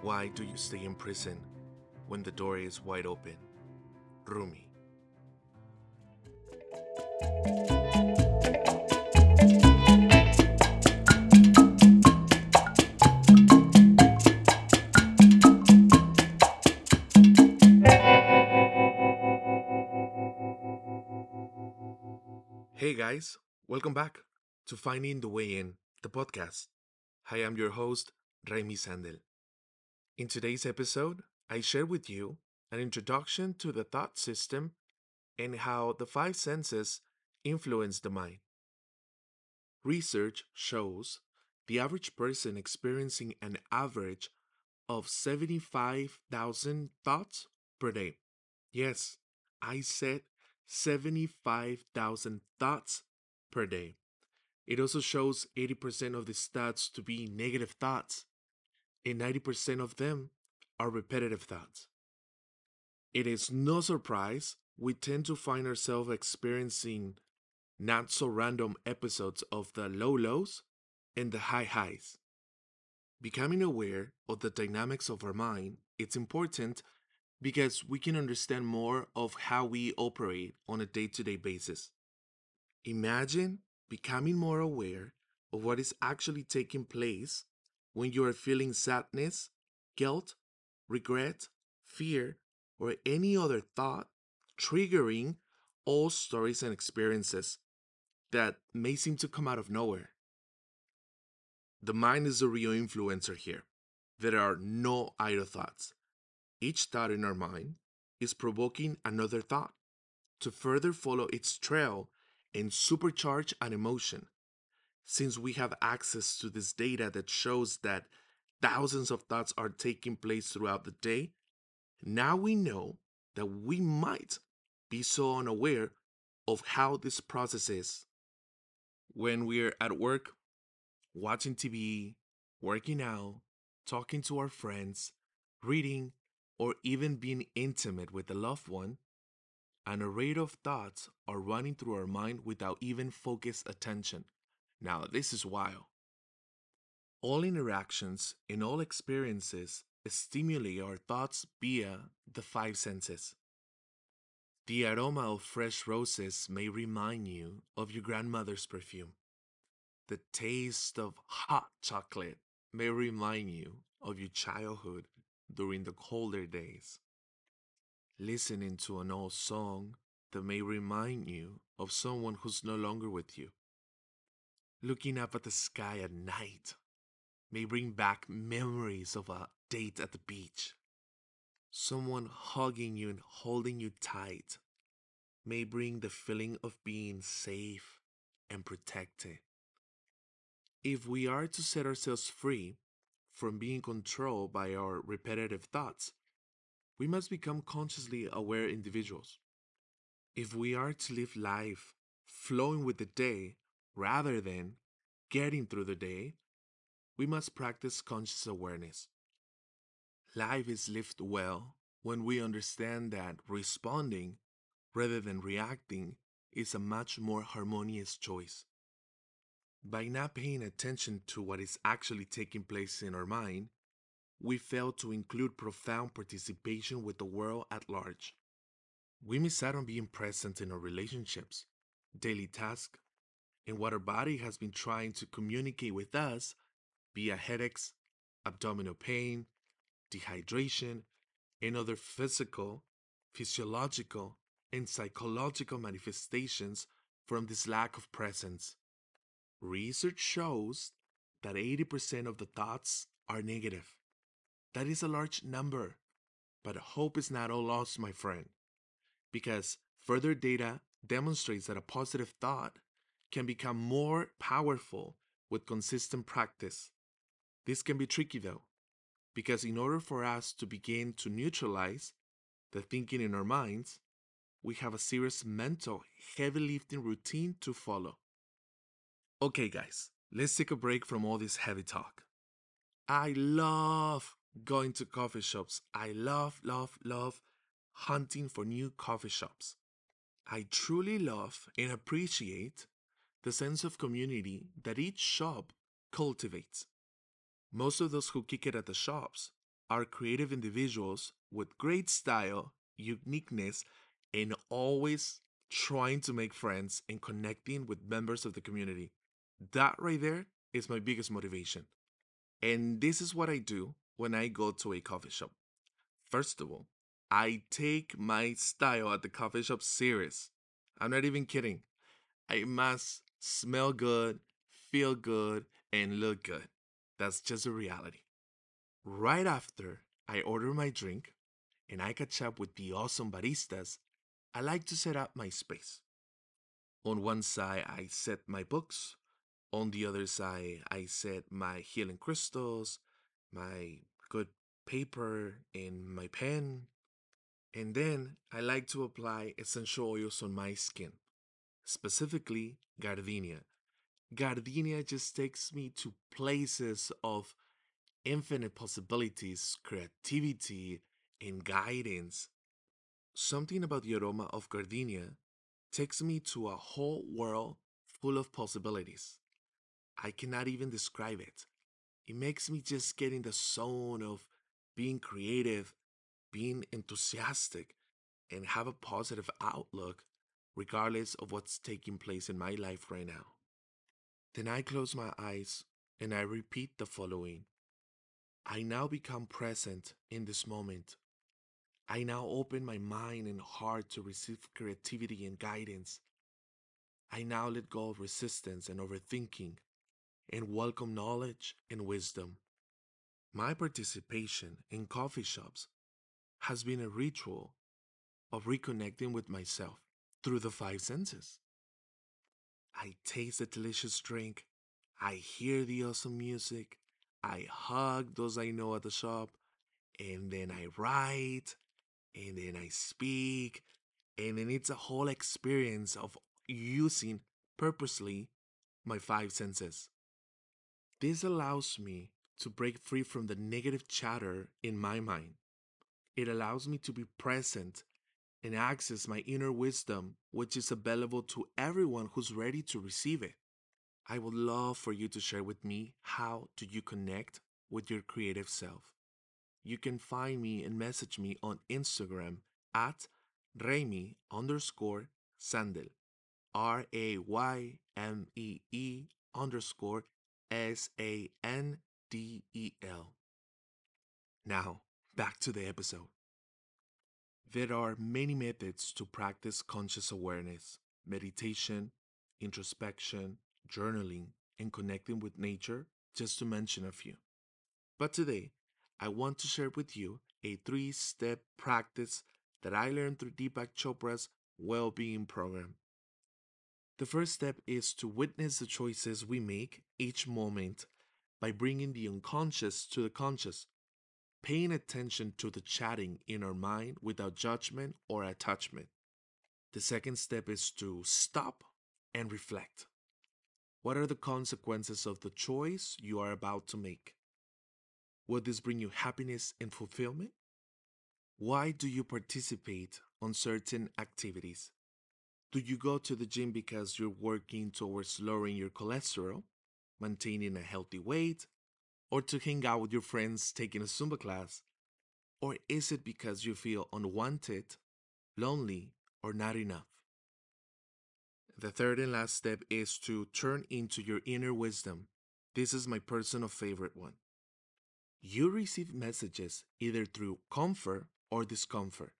Why do you stay in prison when the door is wide open? Rumi. Hey guys, welcome back to Finding the Way In, the podcast. I am your host, Raymee Sandel. In today's episode, I share with you an introduction to the thought system and how the five senses influence the mind. Research shows the average person experiencing an average of 75,000 thoughts per day. Yes, I said 75,000 thoughts per day. It also shows 80% of these thoughts to be negative thoughts, and 90% of them are repetitive thoughts. It is no surprise we tend to find ourselves experiencing not so random episodes of the low lows and the high highs. Becoming aware of the dynamics of our mind, it's important because we can understand more of how we operate on a day to day basis. Imagine becoming more aware of what is actually taking place when you are feeling sadness, guilt, regret, fear, or any other thought triggering all stories and experiences that may seem to come out of nowhere. The mind is the real influencer here. There are no idle thoughts. Each thought in our mind is provoking another thought to further follow its trail and supercharge an emotion. Since we have access to this data that shows that thousands of thoughts are taking place throughout the day, now we know that we might be so unaware of how this process is. When we're at work, watching TV, working out, talking to our friends, reading, or even being intimate with a loved one, an array of thoughts are running through our mind without even focused attention. Now, this is wild. All interactions and all experiences stimulate our thoughts via the five senses. The aroma of fresh roses may remind you of your grandmother's perfume. The taste of hot chocolate may remind you of your childhood during the colder days. Listening to an old song that may remind you of someone who's no longer with you. Looking up at the sky at night may bring back memories of a date at the beach. Someone hugging you and holding you tight may bring the feeling of being safe and protected. If we are to set ourselves free from being controlled by our repetitive thoughts, we must become consciously aware individuals. If we are to live life flowing with the day rather than getting through the day, we must practice conscious awareness. Life is lived well when we understand that responding rather than reacting is a much more harmonious choice. By not paying attention to what is actually taking place in our mind, we fail to include profound participation with the world at large. We miss out on being present in our relationships, daily tasks, and what our body has been trying to communicate with us via headaches, abdominal pain, dehydration, and other physical, physiological, and psychological manifestations from this lack of presence. Research shows that 80% of the thoughts are negative. That is a large number, but hope is not all lost, my friend, because further data demonstrates that a positive thought can become more powerful with consistent practice. This can be tricky though, because in order for us to begin to neutralize the thinking in our minds, we have a serious mental heavy lifting routine to follow. Okay, guys, let's take a break from all this heavy talk. I love going to coffee shops. I love, love, love hunting for new coffee shops. I truly love and appreciate the sense of community that each shop cultivates. Most of those who kick it at the shops are creative individuals with great style, uniqueness, and always trying to make friends and connecting with members of the community. That right there is my biggest motivation. And this is what I do when I go to a coffee shop. First of all, I take my style at the coffee shop serious. I'm not even kidding. I must smell good, feel good, and look good. That's just a reality. Right after I order my drink and I catch up with the awesome baristas, I like to set up my space. On one side, I set my books. On the other side, I set my healing crystals, my good paper, and my pen. And then I like to apply essential oils on my skin, specifically gardenia. Gardenia just takes me to places of infinite possibilities, creativity, and guidance. Something about the aroma of gardenia takes me to a whole world full of possibilities. I cannot even describe it. It makes me just get in the zone of being creative, being enthusiastic, and have a positive outlook regardless of what's taking place in my life right now. Then I close my eyes and I repeat the following I now become present in this moment. I now open my mind and heart to receive creativity and guidance. I now let go of resistance and overthinking and welcome knowledge and wisdom. My participation in coffee shops has been a ritual of reconnecting with myself through the five senses. I taste the delicious drink, I hear the awesome music, I hug those I know at the shop, and then I write, and then I speak, and then it's a whole experience of using purposely my five senses. This allows me to break free from the negative chatter in my mind. It allows me to be present and access my inner wisdom, which is available to everyone who's ready to receive it. I would love for you to share with me how do you connect with your creative self. You can find me and message me on Instagram at Raymee underscore Sandel. R A Y M E E underscore S A N D E L. Now, back to the episode. There are many methods to practice conscious awareness meditation, introspection, journaling, and connecting with nature, just to mention a few. But today, I want to share with you a three step practice that I learned through Deepak Chopra's well being program. The first step is to witness the choices we make each moment by bringing the unconscious to the conscious, paying attention to the chatting in our mind without judgment or attachment. The second step is to stop and reflect. What are the consequences of the choice you are about to make? Will this bring you happiness and fulfillment? Why do you participate on certain activities? Do you go to the gym because you're working towards lowering your cholesterol, maintaining a healthy weight, or to hang out with your friends taking a Zumba class? Or is it because you feel unwanted, lonely, or not enough? The third and last step is to turn into your inner wisdom. This is my personal favorite one. You receive messages either through comfort or discomfort.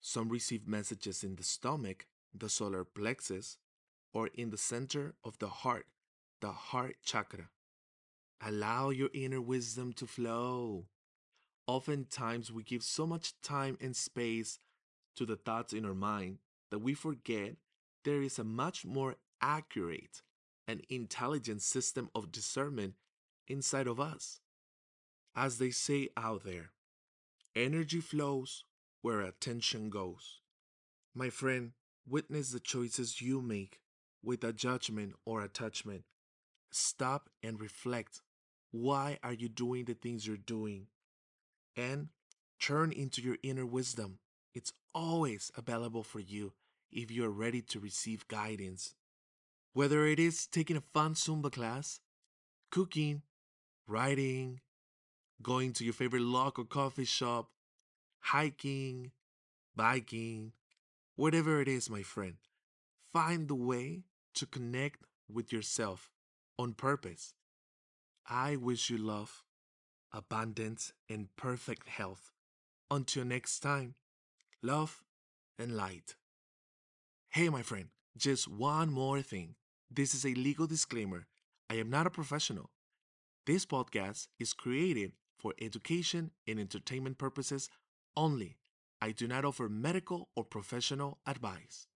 Some receive messages in the stomach, the solar plexus, or in the center of the heart, the heart chakra. Allow your inner wisdom to flow. Oftentimes, we give so much time and space to the thoughts in our mind that we forget there is a much more accurate and intelligent system of discernment inside of us. As they say out there, energy flows where attention goes. My friend, witness the choices you make without judgment or attachment. Stop and reflect. Why are you doing the things you're doing? And turn into your inner wisdom. It's always available for you if you are ready to receive guidance. Whether it is taking a fun Zumba class, cooking, writing, going to your favorite local coffee shop, hiking, biking, whatever it is, my friend. Find the way to connect with yourself on purpose. I wish you love, abundance, and perfect health. Until next time, love and light. Hey, my friend, just one more thing. This is a legal disclaimer. I am not a professional. This podcast is created for education and entertainment purposes only. I do not offer medical or professional advice.